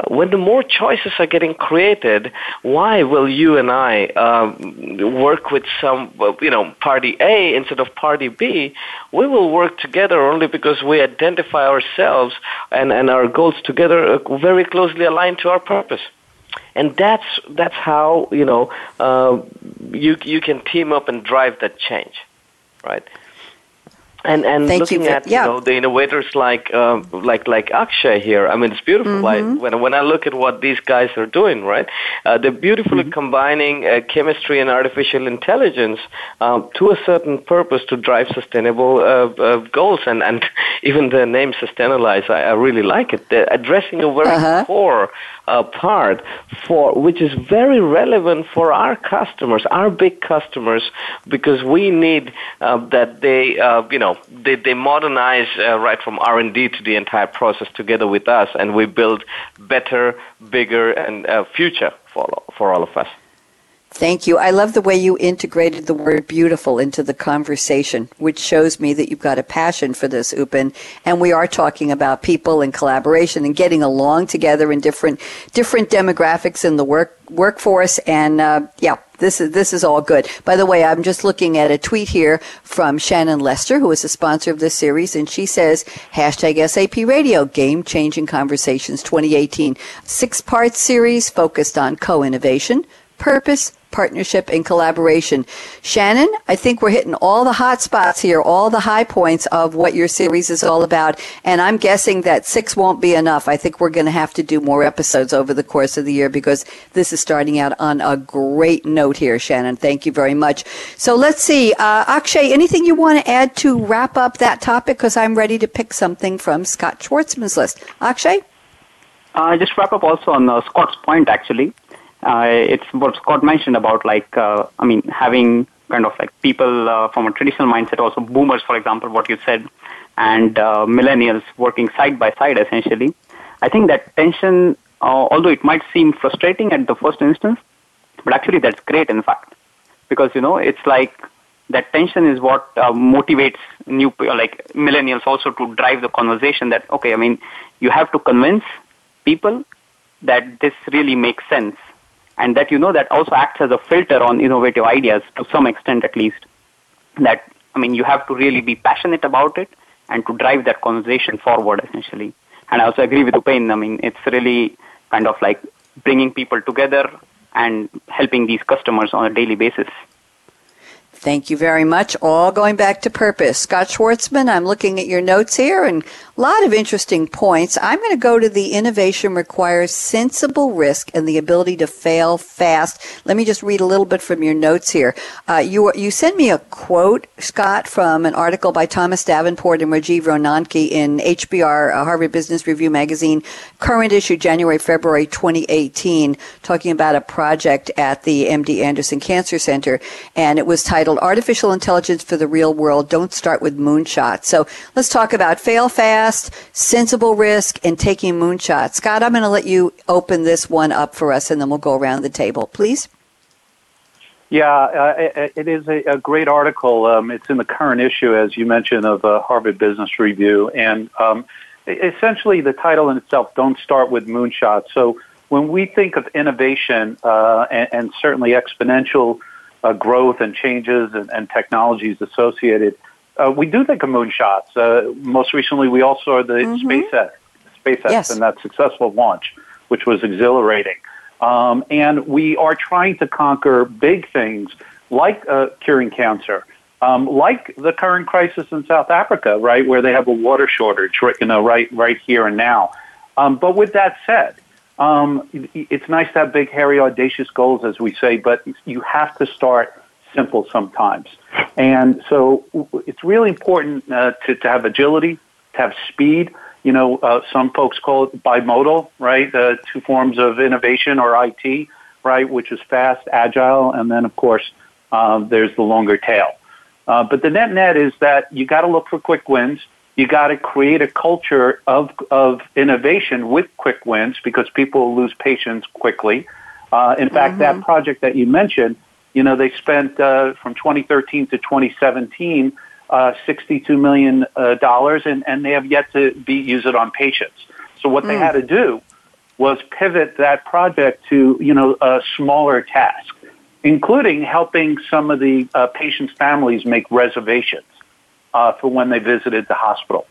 when the more choices are getting created, why will you and I um, work with some, you know, party A instead of party B? We will work together only because we identify ourselves and, and our goals together uh, very closely aligned to our purpose. And that's that's how you know uh, you you can team up and drive that change, right? And and Thank looking you for, at yeah. you know the innovators like uh, like like Akshay here, I mean it's beautiful. Mm-hmm. Like when when I look at what these guys are doing, right? Uh, they're beautifully mm-hmm. combining uh, chemistry and artificial intelligence um, to a certain purpose to drive sustainable uh, uh, goals. And and even the name Sust Analyze, I, I really like it. They're addressing a very uh-huh. core uh, part for which is very relevant for our customers, our big customers, because we need uh, that they, uh, you know, they, they modernize uh, right from R and D to the entire process together with us, and we build better, bigger, and uh, future for for all of us. Thank you. I love the way you integrated the word beautiful into the conversation, which shows me that you've got a passion for this, Upen. And we are talking about people and collaboration and getting along together in different, different demographics in the work, workforce. And, uh, yeah, this is, this is all good. By the way, I'm just looking at a tweet here from Shannon Lester, who is a sponsor of this series, and she says, hashtag SAP Radio, game changing conversations 2018. Six part series focused on co-innovation, purpose, partnership and collaboration. Shannon, I think we're hitting all the hot spots here, all the high points of what your series is all about. And I'm guessing that six won't be enough. I think we're going to have to do more episodes over the course of the year because this is starting out on a great note here, Shannon. Thank you very much. So let's see. Uh, Akshay, anything you want to add to wrap up that topic? Because I'm ready to pick something from Scott Schwartzman's list. Akshay? Uh, just wrap up also on uh, Scott's point, actually uh, it's what Scott mentioned about like uh, I mean having kind of like people uh, from a traditional mindset, also boomers, for example, what you said, and uh, millennials working side by side essentially. I think that tension, uh, although it might seem frustrating at the first instance, but actually that's great in fact, because you know it's like that tension is what uh, motivates new like millennials also to drive the conversation. That okay, I mean you have to convince people that this really makes sense and that you know that also acts as a filter on innovative ideas to some extent at least. That i mean you have to really be passionate about it and to drive that conversation forward essentially. And i also agree with Upen. i mean it's really kind of like bringing people together and helping these customers on a daily basis Thank you very much. All going back to purpose. Scott Schwartzman, I'm looking at your notes here and a lot of interesting points. I'm going to go to the innovation requires sensible risk and the ability to fail fast. Let me just read a little bit from your notes here. Uh, you, you sent me a quote, Scott, from an article by Thomas Davenport and Rajiv Ronanki in HBR, uh, Harvard Business Review magazine, current issue January, February 2018, talking about a project at the MD Anderson Cancer Center. And it was titled Artificial Intelligence for the Real World. Don't start with moonshots. So let's talk about fail fast sensible risk, and taking moonshots. Scott, I'm going to let you open this one up for us, and then we'll go around the table, please. Yeah, uh, it, it is a, a great article. Um, it's in the current issue, as you mentioned, of uh, Harvard Business Review, and um, essentially the title in itself, "Don't Start with Moonshots." So when we think of innovation uh, and, and, certainly exponential uh, growth and changes and, and technologies associated, uh, we do think of moonshots. Uh, most recently, we all saw the mm-hmm. SpaceX, SpaceX yes. and that successful launch, which was exhilarating. Um, and we are trying to conquer big things like uh, curing cancer, um, like the current crisis in South Africa, right, where they have a water shortage, right, you know, right, right here and now. Um, but with that said, um, it's nice to have big, hairy, audacious goals, as we say, but you have to start simple sometimes. And so it's really important uh, to, to have agility, to have speed. You know, uh, some folks call it bimodal, right? Uh, two forms of innovation or IT, right? Which is fast, agile, and then of course um, there's the longer tail. Uh, but the net net is that you got to look for quick wins. You got to create a culture of of innovation with quick wins because people lose patience quickly. Uh, in fact, mm-hmm. that project that you mentioned you know, they spent uh, from 2013 to 2017 uh, 62 million uh, dollars, and, and they have yet to be use it on patients. So what mm. they had to do was pivot that project to you know a smaller task, including helping some of the uh, patients' families make reservations uh, for when they visited the hospital.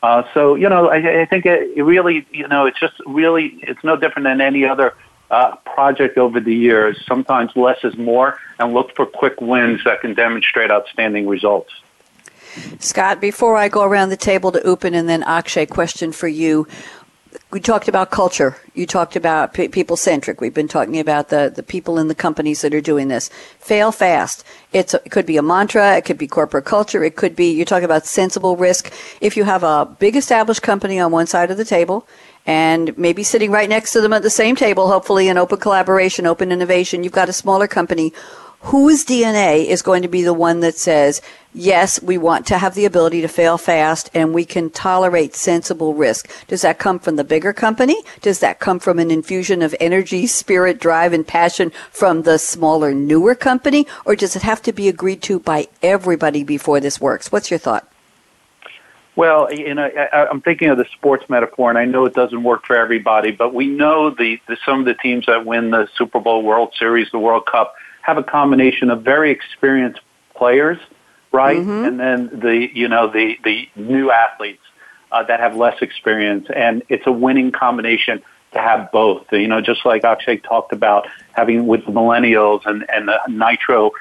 Uh, so you know, I, I think it, it really, you know, it's just really, it's no different than any other uh, project over the years. Sometimes less is more, and look for quick wins that can demonstrate outstanding results. Scott, before I go around the table to Upen and then Akshay, question for you. We talked about culture. You talked about p- people centric. We've been talking about the, the people in the companies that are doing this. Fail fast. It's it could be a mantra. It could be corporate culture. It could be, you're talking about sensible risk. If you have a big established company on one side of the table and maybe sitting right next to them at the same table, hopefully in open collaboration, open innovation. You've got a smaller company. Whose DNA is going to be the one that says, yes, we want to have the ability to fail fast and we can tolerate sensible risk. Does that come from the bigger company? Does that come from an infusion of energy, spirit, drive, and passion from the smaller, newer company? Or does it have to be agreed to by everybody before this works? What's your thought? Well, you know, I'm thinking of the sports metaphor, and I know it doesn't work for everybody, but we know the, the some of the teams that win the Super Bowl, World Series, the World Cup have a combination of very experienced players, right, mm-hmm. and then the you know the the new athletes uh, that have less experience, and it's a winning combination to have both. You know, just like Akshay talked about having with the millennials and and the nitro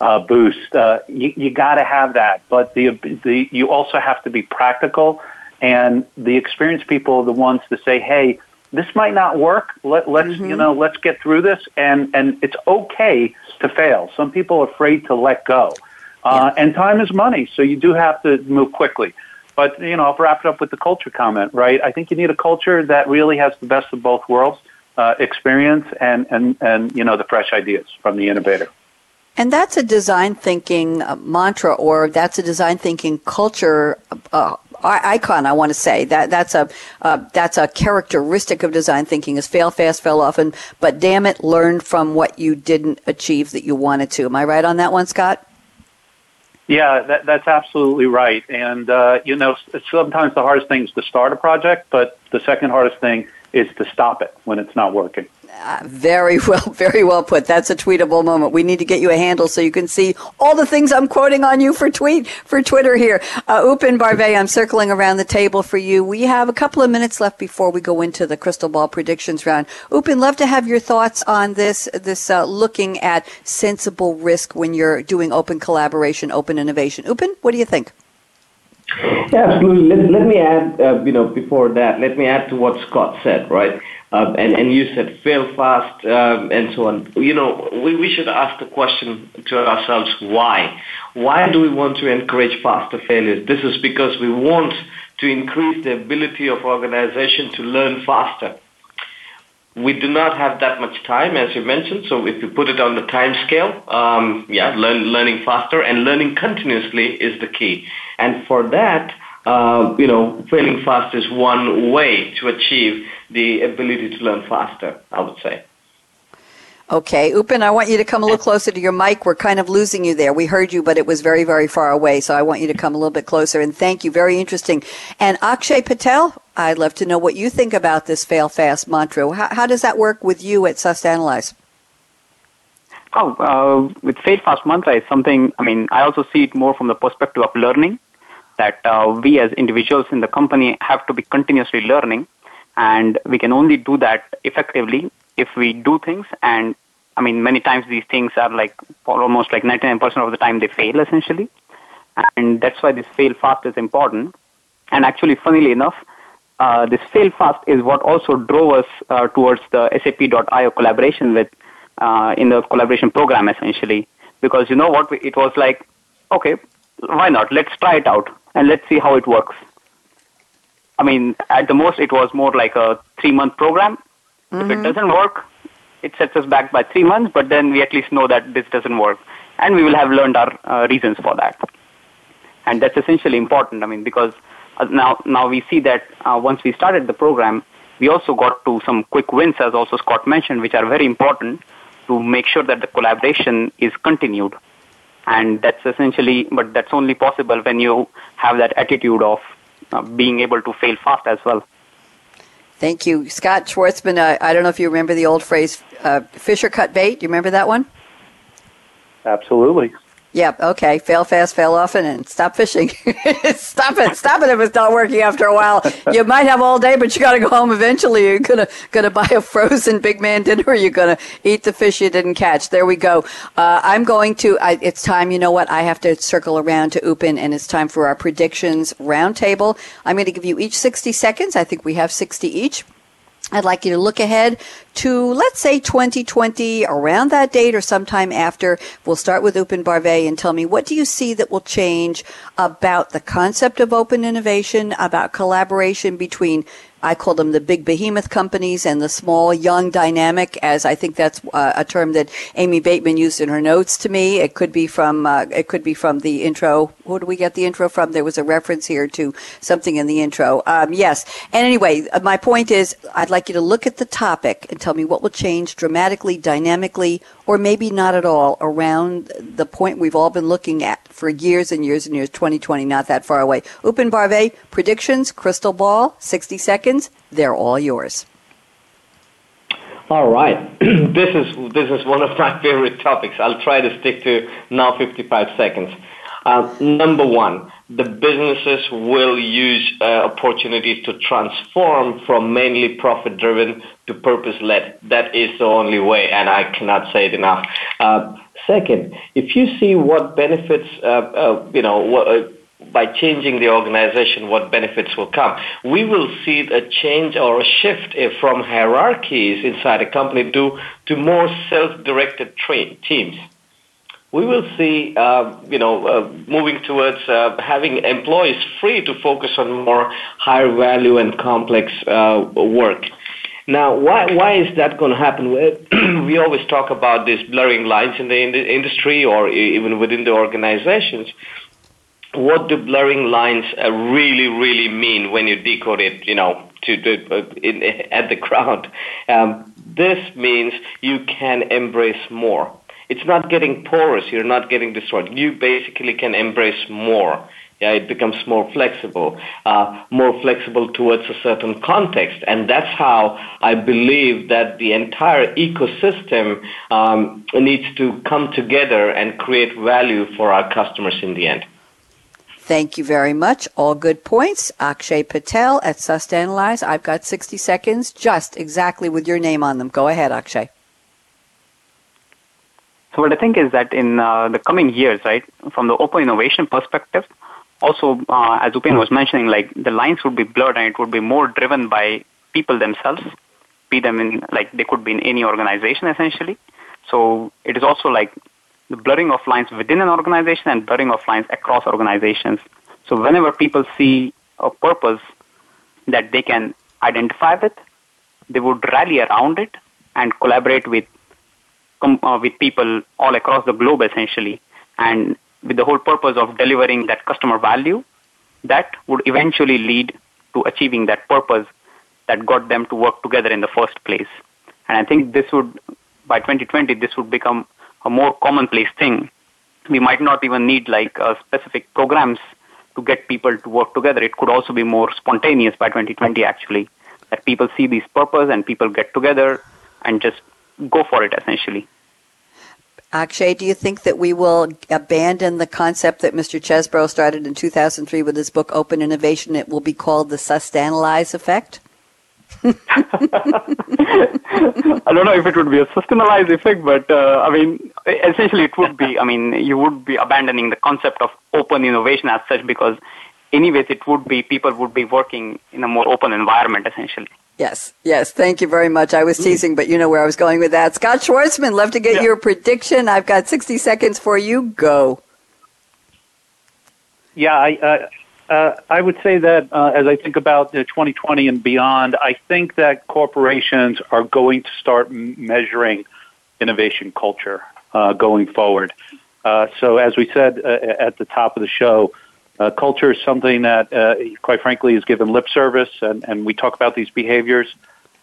uh, boost. Uh, you you got to have that, but the the you also have to be practical, and the experienced people are the ones to say, hey. This might not work. Let, let's mm-hmm. you know. Let's get through this, and and it's okay to fail. Some people are afraid to let go, uh, yeah. and time is money, so you do have to move quickly. But you know, I'll wrap it up with the culture comment. Right? I think you need a culture that really has the best of both worlds: uh, experience and and and you know the fresh ideas from the innovator. And that's a design thinking uh, mantra, or that's a design thinking culture uh, icon. I want to say that that's a uh, that's a characteristic of design thinking: is fail fast, fail often, but damn it, learn from what you didn't achieve that you wanted to. Am I right on that one, Scott? Yeah, that, that's absolutely right. And uh, you know, sometimes the hardest thing is to start a project, but the second hardest thing is to stop it when it's not working. Very well, very well put. That's a tweetable moment. We need to get you a handle so you can see all the things I'm quoting on you for tweet for Twitter here. Uh, Upen Barve, I'm circling around the table for you. We have a couple of minutes left before we go into the crystal ball predictions round. Upen, love to have your thoughts on this. This uh, looking at sensible risk when you're doing open collaboration, open innovation. Upen, what do you think? Yeah, absolutely. Let, let me add, uh, you know, before that, let me add to what Scott said, right? Uh, and, and you said fail fast um, and so on. You know, we, we should ask the question to ourselves, why? Why do we want to encourage faster failures? This is because we want to increase the ability of organization to learn faster. We do not have that much time, as you mentioned, so if you put it on the time scale, um, yeah, learn, learning faster and learning continuously is the key. And for that, uh, you know, failing fast is one way to achieve the ability to learn faster, I would say. Okay, Upen, I want you to come a little closer to your mic. We're kind of losing you there. We heard you, but it was very, very far away. So I want you to come a little bit closer. And thank you. Very interesting. And Akshay Patel, I'd love to know what you think about this fail fast mantra. How, how does that work with you at Sust Analyze? Oh, uh, with fail fast mantra is something, I mean, I also see it more from the perspective of learning that uh, we as individuals in the company have to be continuously learning and we can only do that effectively if we do things. And I mean many times these things are like almost like 99% of the time they fail essentially. And that's why this fail fast is important. And actually funnily enough uh, this fail fast is what also drove us uh, towards the sap.io collaboration with uh, in the collaboration program essentially. Because you know what? It was like okay why not? Let's try it out and let's see how it works I mean, at the most, it was more like a three month program. Mm-hmm. If it mm-hmm. doesn't work, it sets us back by three months, but then we at least know that this doesn't work. And we will have learned our uh, reasons for that. And that's essentially important. I mean, because uh, now, now we see that uh, once we started the program, we also got to some quick wins, as also Scott mentioned, which are very important to make sure that the collaboration is continued. And that's essentially, but that's only possible when you have that attitude of uh, being able to fail fast as well. Thank you. Scott Schwartzman, uh, I don't know if you remember the old phrase, uh, fish or cut bait. Do you remember that one? Absolutely. Yep. Okay. Fail fast, fail often, and stop fishing. stop it. Stop it if it's not working after a while. You might have all day, but you got to go home eventually. You're gonna gonna buy a frozen big man dinner. Or you're gonna eat the fish you didn't catch. There we go. Uh, I'm going to. I, it's time. You know what? I have to circle around to Upen, and it's time for our predictions roundtable. I'm going to give you each 60 seconds. I think we have 60 each. I'd like you to look ahead to, let's say, 2020, around that date or sometime after. We'll start with Upen Barve and tell me what do you see that will change about the concept of open innovation, about collaboration between I call them the big behemoth companies and the small, young, dynamic, as I think that's uh, a term that Amy Bateman used in her notes to me. It could be from uh, it could be from the intro. Who do we get the intro from? There was a reference here to something in the intro. Um, yes. And anyway, uh, my point is, I'd like you to look at the topic and tell me what will change dramatically, dynamically, or maybe not at all around the point we've all been looking at for years and years and years. 2020, not that far away. Upen Barve, predictions, crystal ball, 60 seconds. They're all yours. All right. this is this is one of my favorite topics. I'll try to stick to now 55 seconds. Uh, number one, the businesses will use uh, opportunities to transform from mainly profit driven to purpose led. That is the only way, and I cannot say it enough. Uh, second, if you see what benefits, uh, uh, you know, what, uh, by changing the organization, what benefits will come. We will see a change or a shift from hierarchies inside a company to, to more self-directed tra- teams. We will see, uh, you know, uh, moving towards uh, having employees free to focus on more higher value and complex uh, work. Now, why, why is that going to happen? we always talk about these blurring lines in the, in industry or even within the organizations what do blurring lines uh, really, really mean when you decode it, you know, to, to uh, in, at the ground? Um, this means you can embrace more. It's not getting porous. You're not getting destroyed. You basically can embrace more. Yeah, it becomes more flexible, uh, more flexible towards a certain context, and that's how I believe that the entire ecosystem um, needs to come together and create value for our customers in the end. Thank you very much. All good points. Akshay Patel at Sust Analyze. I've got 60 seconds just exactly with your name on them. Go ahead, Akshay. So what I think is that in uh, the coming years, right, from the open innovation perspective, also uh, as Upen was mentioning, like the lines would be blurred and it would be more driven by people themselves, be them in like they could be in any organization essentially. So it is also like the blurring of lines within an organization and blurring of lines across organizations. So whenever people see a purpose that they can identify with, they would rally around it and collaborate with uh, with people all across the globe essentially, and with the whole purpose of delivering that customer value, that would eventually lead to achieving that purpose that got them to work together in the first place. And I think this would, by 2020, this would become a more commonplace thing. We might not even need like uh, specific programs to get people to work together. It could also be more spontaneous by 2020 actually, that people see this purpose and people get together and just go for it essentially. Akshay, do you think that we will abandon the concept that Mr. Chesbrough started in 2003 with his book Open Innovation? It will be called the Sust Analyze effect? I don't know if it would be a Sust Analyze effect, but uh, I mean, essentially it would be. I mean, you would be abandoning the concept of open innovation as such because, anyways, it would be people would be working in a more open environment essentially. Yes, yes. Thank you very much. I was mm. teasing, but you know where I was going with that. Scott Schwartzman, love to get yeah. your prediction. I've got 60 seconds for you. Go. Yeah, I, uh, uh, I would say that uh, as I think about 2020 and beyond, I think that corporations are going to start measuring innovation culture uh, going forward. Uh, so, as we said uh, at the top of the show, uh, culture is something that, quite frankly, is given lip service, and, and we talk about these behaviors,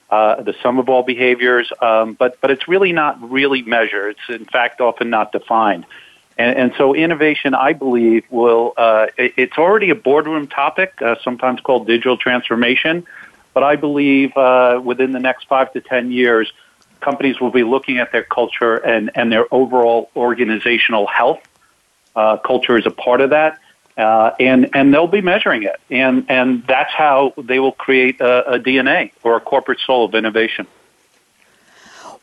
the sum of all behaviors, um, but but it's really not really measured. It's in fact often not defined. And, and so innovation, I believe, will, uh, it's already a boardroom topic, uh, sometimes called digital transformation. But I believe uh, within the next five to 10 years, companies will be looking at their culture and, and their overall organizational health. Uh, culture is a part of that. Uh, and and they'll be measuring it, and and that's how they will create a, a DNA or a corporate soul of innovation.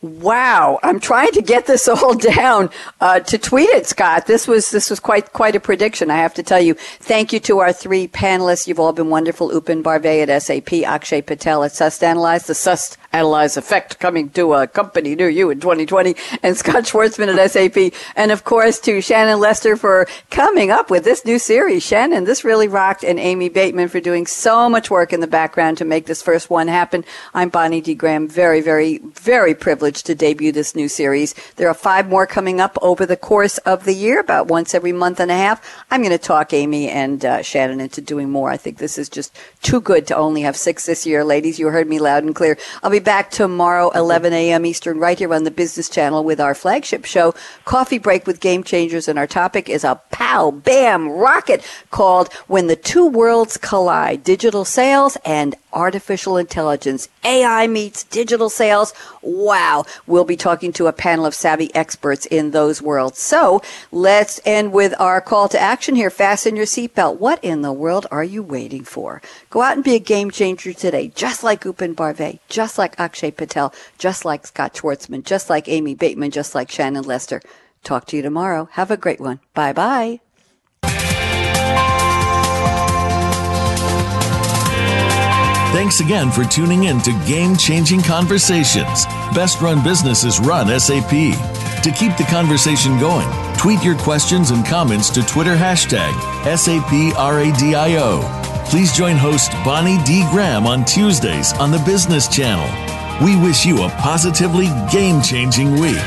Wow, I'm trying to get this all down uh, to tweet it, Scott. This was this was quite quite a prediction. I have to tell you. Thank you to our three panelists. You've all been wonderful. Upen Barve at SAP, Akshay Patel at Sust Analyze, the Sust Analyze effect coming to a company near you in 2020, and Scott Schwartzman at SAP, and of course to Shannon Lester for coming up with this new series. Shannon, this really rocked, and Amy Bateman for doing so much work in the background to make this first one happen. I'm Bonnie D. Graham, very, very, very privileged to debut this new series. There are five more coming up over the course of the year, about once every month and a half. I'm going to talk Amy and uh, Shannon into doing more. I think this is just too good to only have six this year. Ladies, you heard me loud and clear. I'll be back tomorrow, 11 a.m. Eastern, right here on the Business Channel with our flagship show, Coffee Break with Game Changers. And our topic is a pow, bam, rocket called When the Two Worlds Collide Digital Sales and Artificial Intelligence. AI meets digital sales. Wow. We'll be talking to a panel of savvy experts in those worlds. So let's end with our call to action here. Fasten your seatbelt. What in the world are you waiting for? Go out and be a game changer today, just like Upen Barve, just like Akshay Patel, just like Scott Schwartzman, just like Amy Bateman, just like Shannon Lester. Talk to you tomorrow. Have a great one. Bye bye. Thanks again for tuning in to Game Changing Conversations. Best run businesses run SAP. To keep the conversation going, tweet your questions and comments to Twitter hashtag SAPRADIO. Please join host Bonnie D. Graham on Tuesdays on the Business Channel. We wish you a positively game changing week.